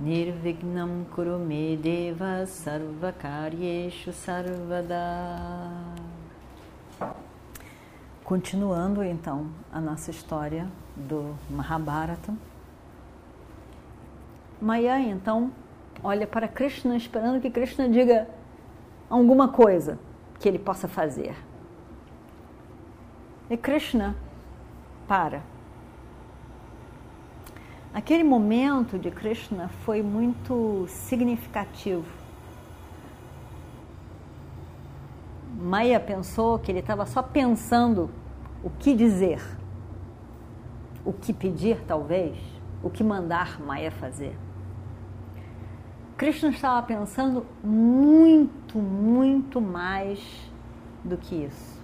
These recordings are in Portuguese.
Nirvignam Kurume Deva Sarvakaryeshu Sarvada Continuando então a nossa história do Mahabharata. Maya então olha para Krishna esperando que Krishna diga alguma coisa que ele possa fazer. E Krishna para. Aquele momento de Krishna foi muito significativo. Maya pensou que ele estava só pensando o que dizer, o que pedir, talvez, o que mandar Maya fazer. Krishna estava pensando muito, muito mais do que isso.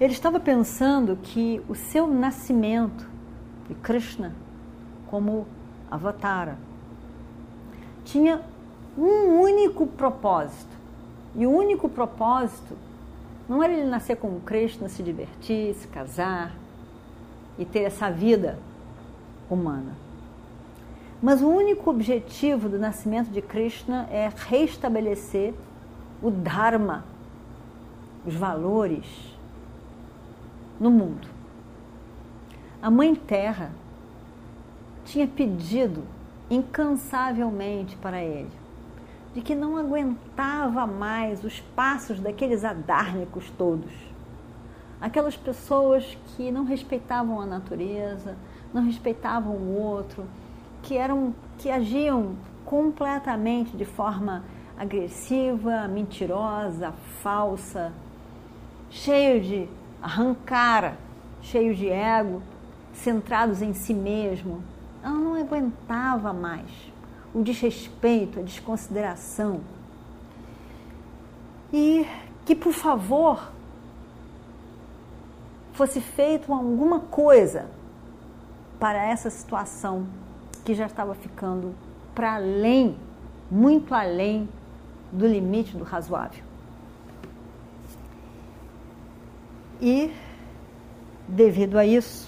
Ele estava pensando que o seu nascimento de Krishna como avatara tinha um único propósito. E o único propósito não era ele nascer com Krishna, se divertir, se casar e ter essa vida humana. Mas o único objetivo do nascimento de Krishna é restabelecer o Dharma, os valores no mundo. A Mãe Terra tinha pedido incansavelmente para ele de que não aguentava mais os passos daqueles adármicos todos. Aquelas pessoas que não respeitavam a natureza, não respeitavam o outro, que eram que agiam completamente de forma agressiva, mentirosa, falsa, cheio de arrancara, cheio de ego, centrados em si mesmo. Ela não aguentava mais o desrespeito, a desconsideração. E que, por favor, fosse feito alguma coisa para essa situação que já estava ficando para além, muito além do limite do razoável. E, devido a isso,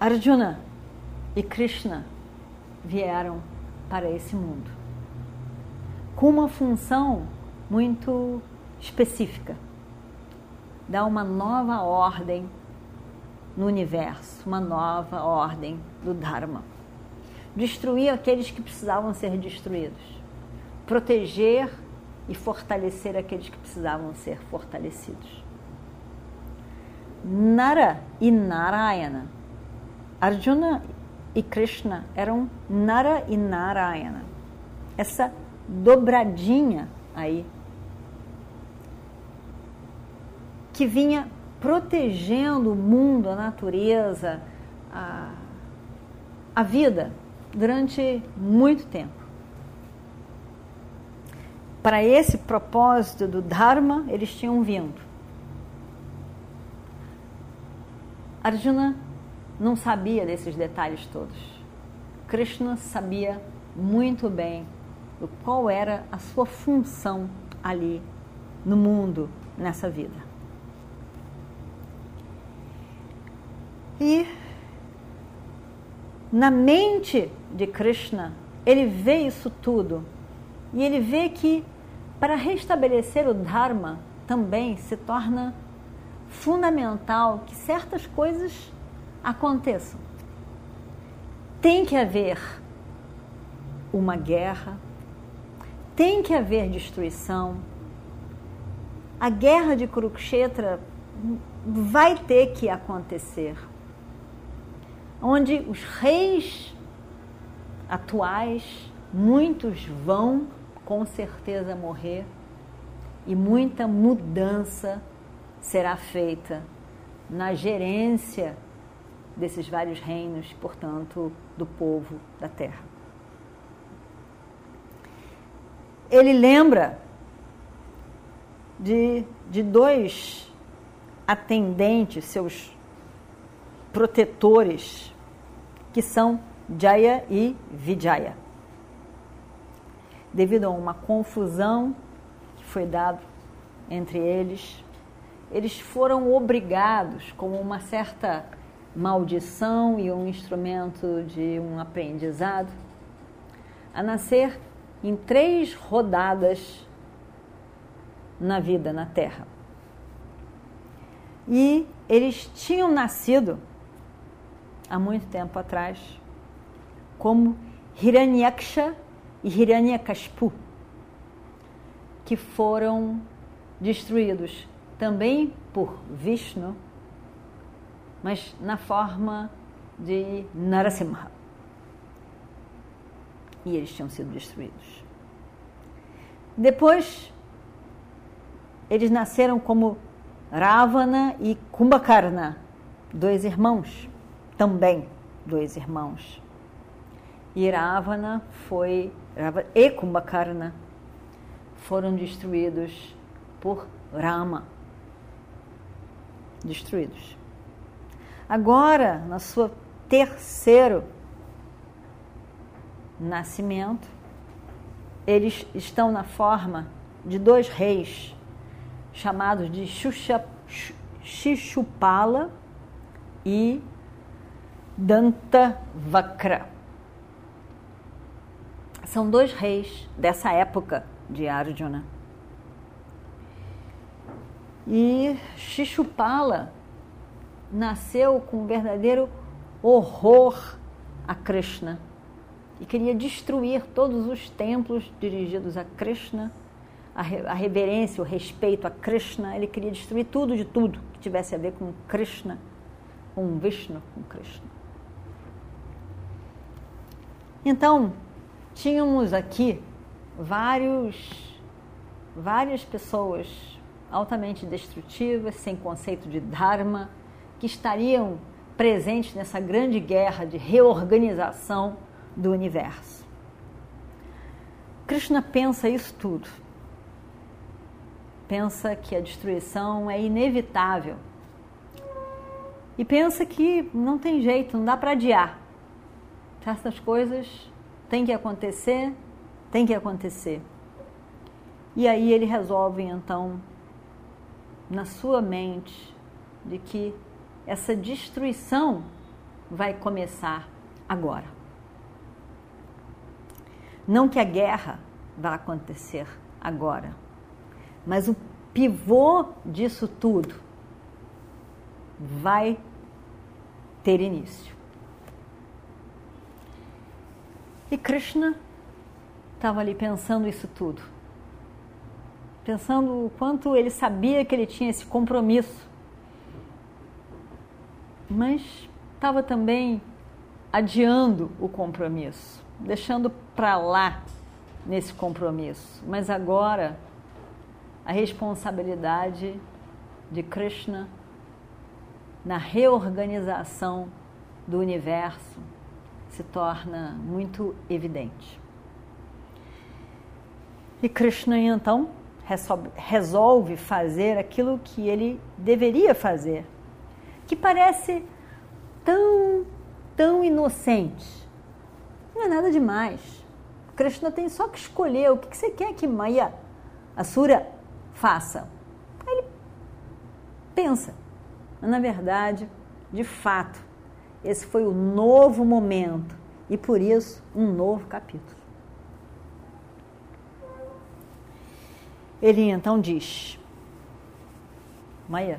Arjuna e Krishna vieram para esse mundo com uma função muito específica dar uma nova ordem no universo, uma nova ordem do Dharma. Destruir aqueles que precisavam ser destruídos, proteger e fortalecer aqueles que precisavam ser fortalecidos. Nara e Narayana Arjuna e Krishna eram Nara e Narayana. Essa dobradinha aí que vinha protegendo o mundo, a natureza, a, a vida durante muito tempo. Para esse propósito do Dharma, eles tinham vindo. Arjuna não sabia desses detalhes todos. Krishna sabia muito bem qual era a sua função ali no mundo, nessa vida. E na mente de Krishna, ele vê isso tudo e ele vê que para restabelecer o Dharma também se torna fundamental que certas coisas aconteçam. Tem que haver uma guerra, tem que haver destruição. A guerra de Kurukshetra vai ter que acontecer. Onde os reis atuais, muitos vão com certeza morrer e muita mudança será feita na gerência desses vários reinos, portanto, do povo da terra. Ele lembra de, de dois atendentes, seus protetores, que são Jaya e Vijaya. Devido a uma confusão que foi dada entre eles, eles foram obrigados, como uma certa maldição e um instrumento de um aprendizado, a nascer em três rodadas na vida na Terra. E eles tinham nascido há muito tempo atrás como Hiranyaksha e Hiranyakashipu, que foram destruídos também por Vishnu, mas na forma de Narasimha. E eles tinham sido destruídos. Depois, eles nasceram como Ravana e Kumbhakarna, dois irmãos, também dois irmãos. E Ravana foi e Kumbhakarna foram destruídos por Rama. Destruídos. Agora, na sua terceiro nascimento, eles estão na forma de dois reis chamados de Shishupala e Dantavakra. São dois reis dessa época de Arjuna. E Shishupala nasceu com um verdadeiro horror a Krishna e queria destruir todos os templos dirigidos a Krishna, a, reverência, o respeito a Krishna. Ele queria destruir tudo de tudo que tivesse a ver com Krishna, com Vishnu, com Krishna. Então, tínhamos aqui vários, várias pessoas altamente destrutivas, sem conceito de Dharma, que estariam presentes nessa grande guerra de reorganização do universo. Krishna pensa isso tudo. Pensa que a destruição é inevitável. E pensa que não tem jeito, não dá para adiar. Certas coisas têm que acontecer, tem que acontecer. E aí ele resolve então na sua mente de que essa destruição vai começar agora. Não que a guerra vá acontecer agora, mas o pivô disso tudo vai ter início. E Krishna estava ali pensando isso tudo. Pensando o quanto ele sabia que ele tinha esse compromisso. Mas estava também adiando o compromisso, deixando para lá nesse compromisso. Mas agora a responsabilidade de Krishna na reorganização do universo se torna muito evidente. E Krishna então resolve fazer aquilo que ele deveria fazer, que parece tão, tão inocente. Não é nada demais. Krishna tem só que escolher o que você quer que Maya, Asura, faça. Aí ele pensa. Mas, na verdade, de fato, esse foi o novo momento e por isso um novo capítulo. Ele então diz: Maia,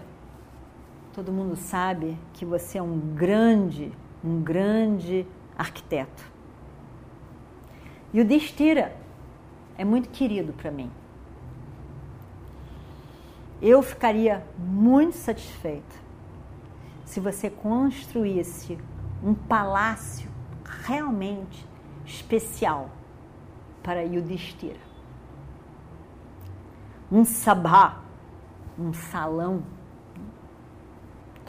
todo mundo sabe que você é um grande, um grande arquiteto. E o Destira é muito querido para mim. Eu ficaria muito satisfeita se você construísse um palácio realmente especial para Yudhishthira um sabá, um salão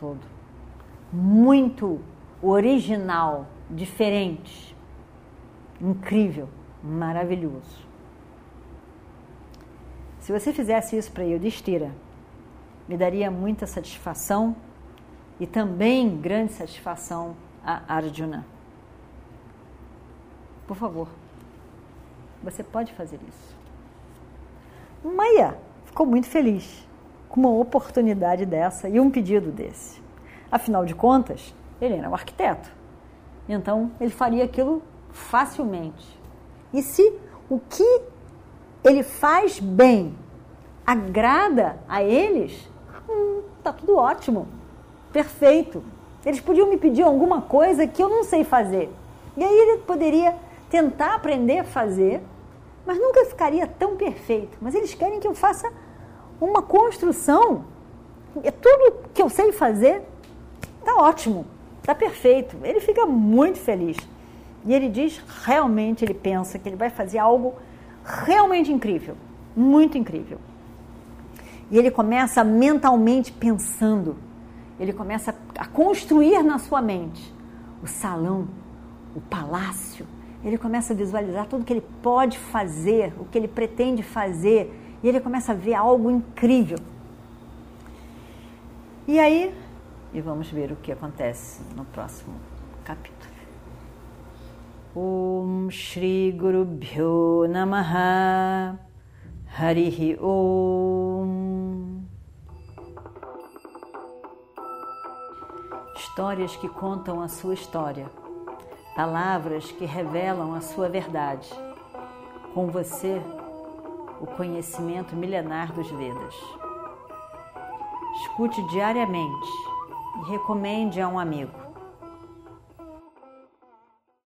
todo, muito original, diferente, incrível, maravilhoso. Se você fizesse isso para Yudhishthira, me daria muita satisfação e também grande satisfação a Arjuna. Por favor, você pode fazer isso. Maia ficou muito feliz com uma oportunidade dessa e um pedido desse. Afinal de contas, ele era um arquiteto. Então, ele faria aquilo facilmente. E se o que ele faz bem agrada a eles, hum, tá tudo ótimo, perfeito. Eles podiam me pedir alguma coisa que eu não sei fazer. E aí ele poderia tentar aprender a fazer, mas nunca ficaria tão perfeito. Mas eles querem que eu faça uma construção. É tudo que eu sei fazer tá ótimo, tá perfeito. Ele fica muito feliz. E ele diz, realmente ele pensa que ele vai fazer algo realmente incrível, muito incrível. E ele começa mentalmente pensando, ele começa a construir na sua mente o salão, o palácio. Ele começa a visualizar tudo que ele pode fazer, o que ele pretende fazer, e ele começa a ver algo incrível. E aí, e vamos ver o que acontece no próximo capítulo. Om Shri Guru Bhyo Namaha Harihi Om Histórias que contam a sua história, palavras que revelam a sua verdade. Com você, o conhecimento milenar dos Vedas. Escute diariamente e recomende a um amigo.